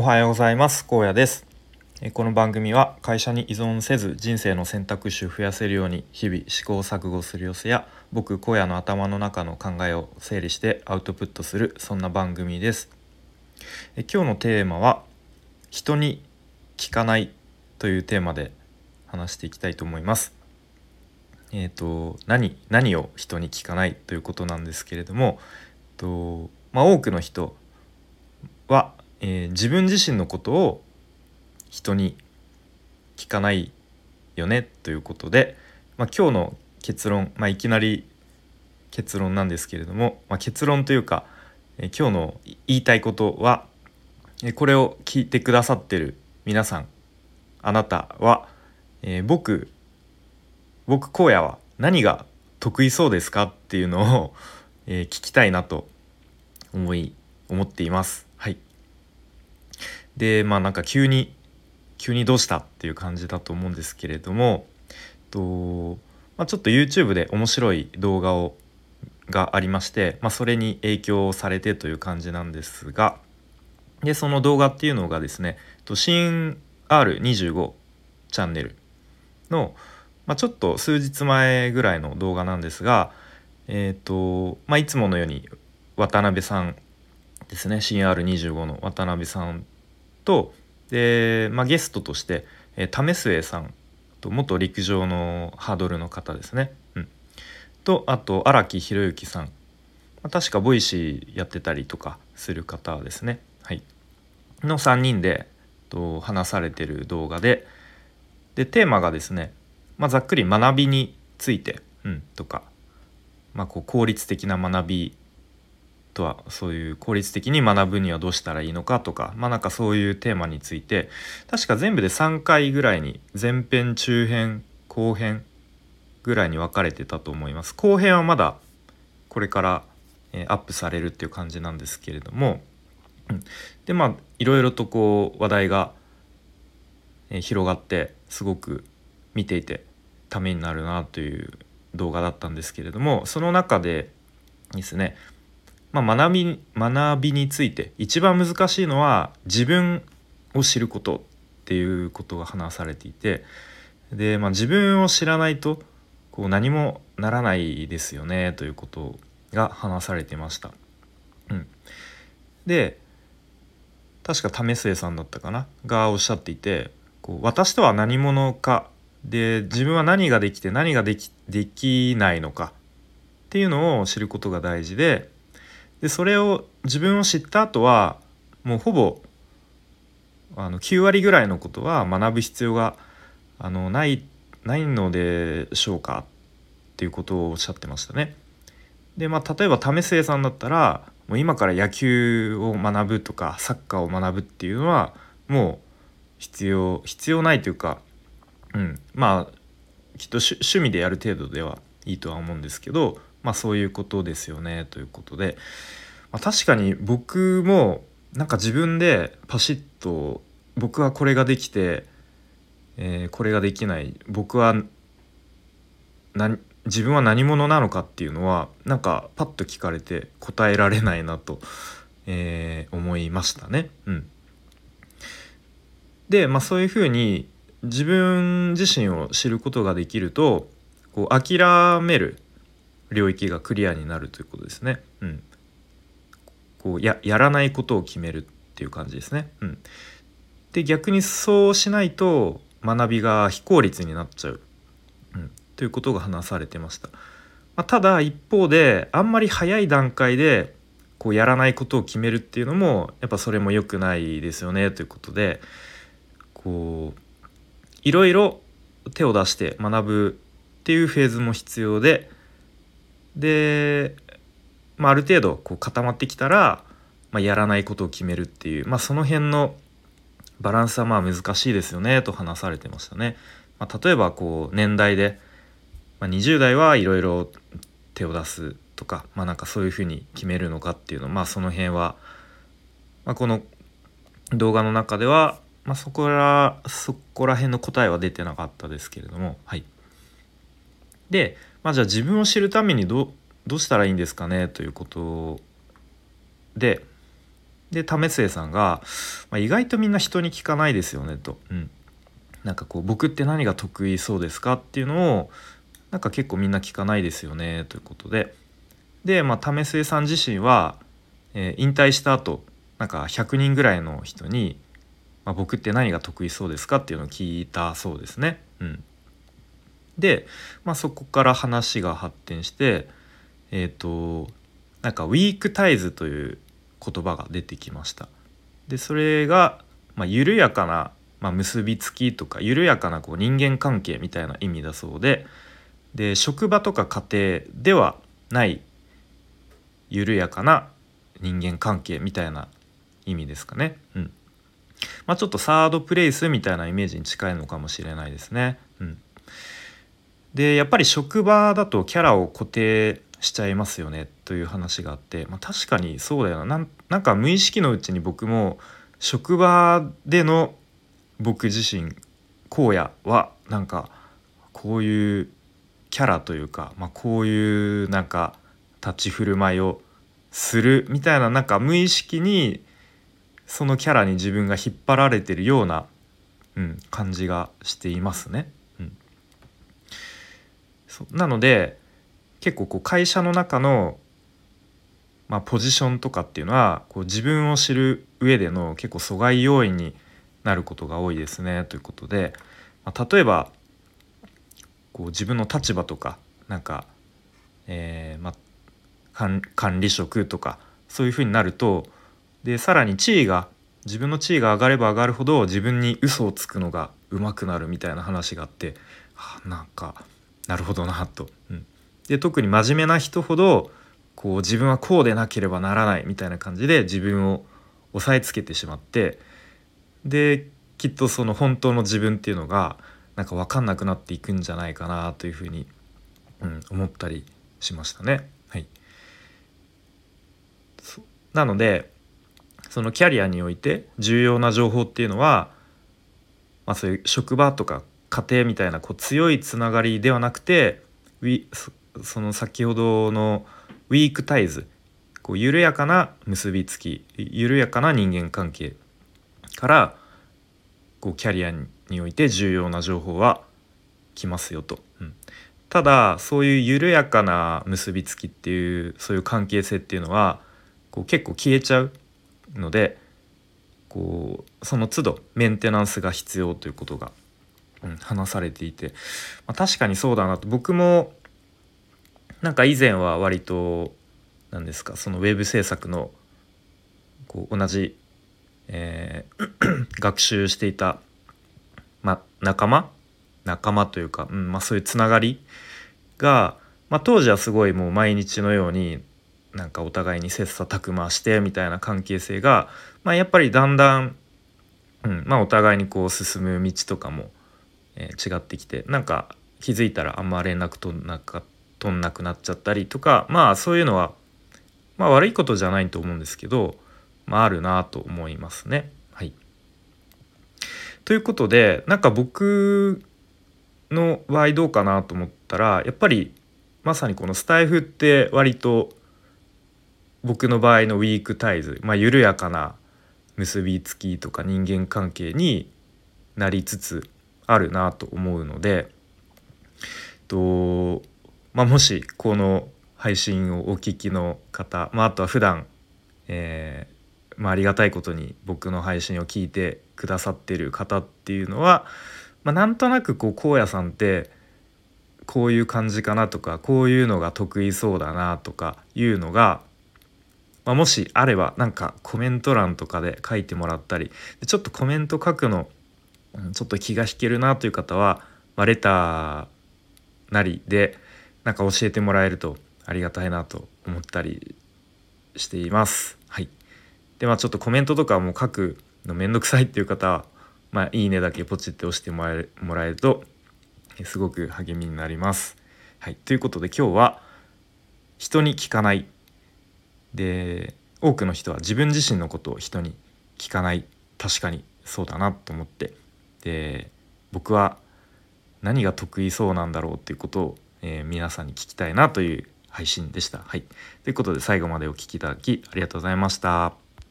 おはようございます。高野です。この番組は会社に依存せず人生の選択肢を増やせるように日々試行錯誤する様子や僕荒野の頭の中の考えを整理してアウトプットするそんな番組です。今日のテーマは人に聞かないというテーマで話していきたいと思います。えっ、ー、と何何を人に聞かないということなんですけれどもえっとまあ、多くの人はえー、自分自身のことを人に聞かないよねということで、まあ、今日の結論、まあ、いきなり結論なんですけれども、まあ、結論というか、えー、今日の言いたいことは、えー、これを聞いてくださってる皆さんあなたは、えー、僕僕荒野は何が得意そうですかっていうのを、えー、聞きたいなと思い思っています。はいでまあなんか急に急にどうしたっていう感じだと思うんですけれどもと、まあ、ちょっと YouTube で面白い動画をがありまして、まあ、それに影響されてという感じなんですがでその動画っていうのがですね新 R25 チャンネルの、まあ、ちょっと数日前ぐらいの動画なんですが、えーとまあ、いつものように渡辺さんですね新 R25 の渡辺さんとで、まあ、ゲストとして、えー、為末さんと元陸上のハードルの方ですね、うん、とあと荒木博行さん、まあ、確か Voicy やってたりとかする方ですね、はい、の3人でと話されてる動画で。でテーマがですね、まあ、ざっくり学びについて、うん、とか、まあ、こう効率的な学びとはそういう効率的に学ぶにはどうしたらいいのかとかまあなんかそういうテーマについて確か全部で3回ぐらいに前編中編後編ぐらいに分かれてたと思います。後編はまだこれから、えアップされるっていう感じなんですけれども、うん、でまあいろいろとこう話題が、え広がってすごく見ていてためになるなという動画だったんですけれどもその中でですねまあ、学び学びについて一番難しいのは自分を知ることっていうことが話されていてで、まあ、自分を知らないとこう何もならないですよねということが話されてました。うん、で確か為末さんだったかな？がおっしゃっていてこう私とは何者かで自分は何ができて何ができできないのかっていうのを知ることが大事ででそれを自分を知った後はもうほぼあの9割ぐらいのことは学ぶ必要があのないないのでしょうかっていうことをおっしゃってましたね。でまあ例えば為末さんだったらもう今から野球を学ぶとかサッカーを学ぶっていうのはもう必要必要ないというか、うん、まあきっと趣味でやる程度ではいいとは思うんですけどまあそういうことですよねということで、まあ、確かに僕もなんか自分でパシッと僕はこれができて、えー、これができない。僕は自分は何者なのかっていうのはなんかパッと聞かれて答えられないなと、えー、思いましたね。うん、で、まあ、そういうふうに自分自身を知ることができるとこう諦める領域がクリアになるということですね。うん、こうややらないことを決めるっていう感じですね。うん、で逆にそうしないと学びが非効率になっちゃう、うん、ということが話されてました。まあ、ただ一方であんまり早い段階でこうやらないことを決めるっていうのもやっぱそれも良くないですよねということでこういろいろ手を出して学ぶっていうフェーズも必要でで、まあ、ある程度こう固まってきたら、まあ、やらないことを決めるっていう、まあ、その辺のバランスはまあ難しいですよねと話されてましたね。まあ、例えばこう年代で、まあ、20代はいろいろ手を出すとか、まあ、なんかそういうふうに決めるのかっていうのまあその辺は、まあ、この動画の中では、まあ、そこらそこら辺の答えは出てなかったですけれどもはい。でまあ、じゃあ自分を知るためにどどうしたらいいんですかね？ということでで為末さんが、まあ、意外とみんな人に聞かないですよね？と、うん、なんかこう僕って何が得意そうですか？っていうのをなんか結構みんな聞かないですよね？ということで。で、まあ、為末さん自身は、えー、引退した後なんか100人ぐらいの人に、まあ、僕って何が得意そうですか？っていうのを聞いたそうですね。うん、で、まあ、そこから話が発展してえっ、ー、となんかウィークタイズという言葉が出てきました。でそれが、まあ、緩やかな、まあ、結びつきとか緩やかなこう人間関係みたいな意味だそうでで職場とか家庭ではない緩やかな人間関係みたいな意味ですかね。うんまあ、ちょっとサードプレイスみたいなイメージに近いのかもしれないですね。うん、でやっぱり職場だとキャラを固定しちゃいますよねという話があって、まあ、確かにそうだよななんか無意識のうちに僕も職場での僕自身荒野はなんかこういうキャラというか、まあ、こういうなんか立ち振る舞いをするみたいななんか無意識にそのキャラに自分が引っ張られてるような、うん、感じがしていますね。なので結構こう会社の中の、まあ、ポジションとかっていうのはこう自分を知る上での結構阻害要因になることが多いですねということで、まあ、例えばこう自分の立場とかなんか、えーまあ、管理職とかそういうふうになるとでさらに地位が自分の地位が上がれば上がるほど自分に嘘をつくのが上手くなるみたいな話があって、はあ、なんかなるほどなと。うん、で特に真面目な人ほどこう自分はこうでなければならないみたいな感じで自分を押さえつけてしまってできっとその本当の自分っていうのがなんか分かんなくなっていくんじゃないかなというふうに、うん、思ったりしましたね。はい、なのでそのキャリアにおいて重要な情報っていうのは、まあ、そういう職場とか家庭みたいなこう強いつながりではなくてその先ほどのウィークタイズこう緩やかな結びつき緩やかな人間関係からこうキャリアにおいて重要な情報は来ますよと。うん、ただそういう緩やかな結びつきっていうそういう関係性っていうのはこう結構消えちゃうのでこうその都度メンテナンスが必要ということが、うん、話されていて、まあ、確かにそうだなと。僕もなんか以前は割と何ですかそのウェブ制作のこう同じ、えー、学習していた、ま、仲間？仲間というか、うんまあ、そういうつながり？が、まあ、当時はすごいもう毎日のようになんかお互いに切磋琢磨してみたいな関係性が、まあ、やっぱりだんだん、うんまあ、お互いにこう進む道とかも、えー、違ってきてなんか気づいたらあんま連絡取んなか取んなくなっちゃったりとかまあそういうのは、まあ、悪いことじゃないと思うんですけど、まあ、あるなと思いますね。はい、ということでなんか僕の場合どうかなと思ったらやっぱりまさにこのスタイフって割と僕の場合のウィークタイズ、まあ、緩やかな結びつきとか人間関係になりつつあるなと思うのでと、まあ、もしこの配信をお聞きの方、まあ、あとは普段、えーまあ、ありがたいことに僕の配信を聞いてくださってる方っていうのは、まあ、なんとなくこう荒野さんってこういう感じかなとかこういうのが得意そうだなとかいうのがまあ、もしあればなんかコメント欄とかで書いてもらったりちょっとコメント書くのちょっと気が引けるなという方は、まあ、レターなりでなんか教えてもらえるとありがたいなと思ったりしています。はい、でまあちょっとコメントとかも書くのめんどくさいっていう方は、まあ、いいねだけポチって押してもらえるもらえるとすごく励みになります。はい、ということで今日は「人に聞かない」で多くの人は自分自身のことを人に聞かない確かにそうだなと思ってで僕は何が得意そうなんだろうっていうことを、えー、皆さんに聞きたいなという配信でした。はい、ということで最後までお聴きいただきありがとうございました。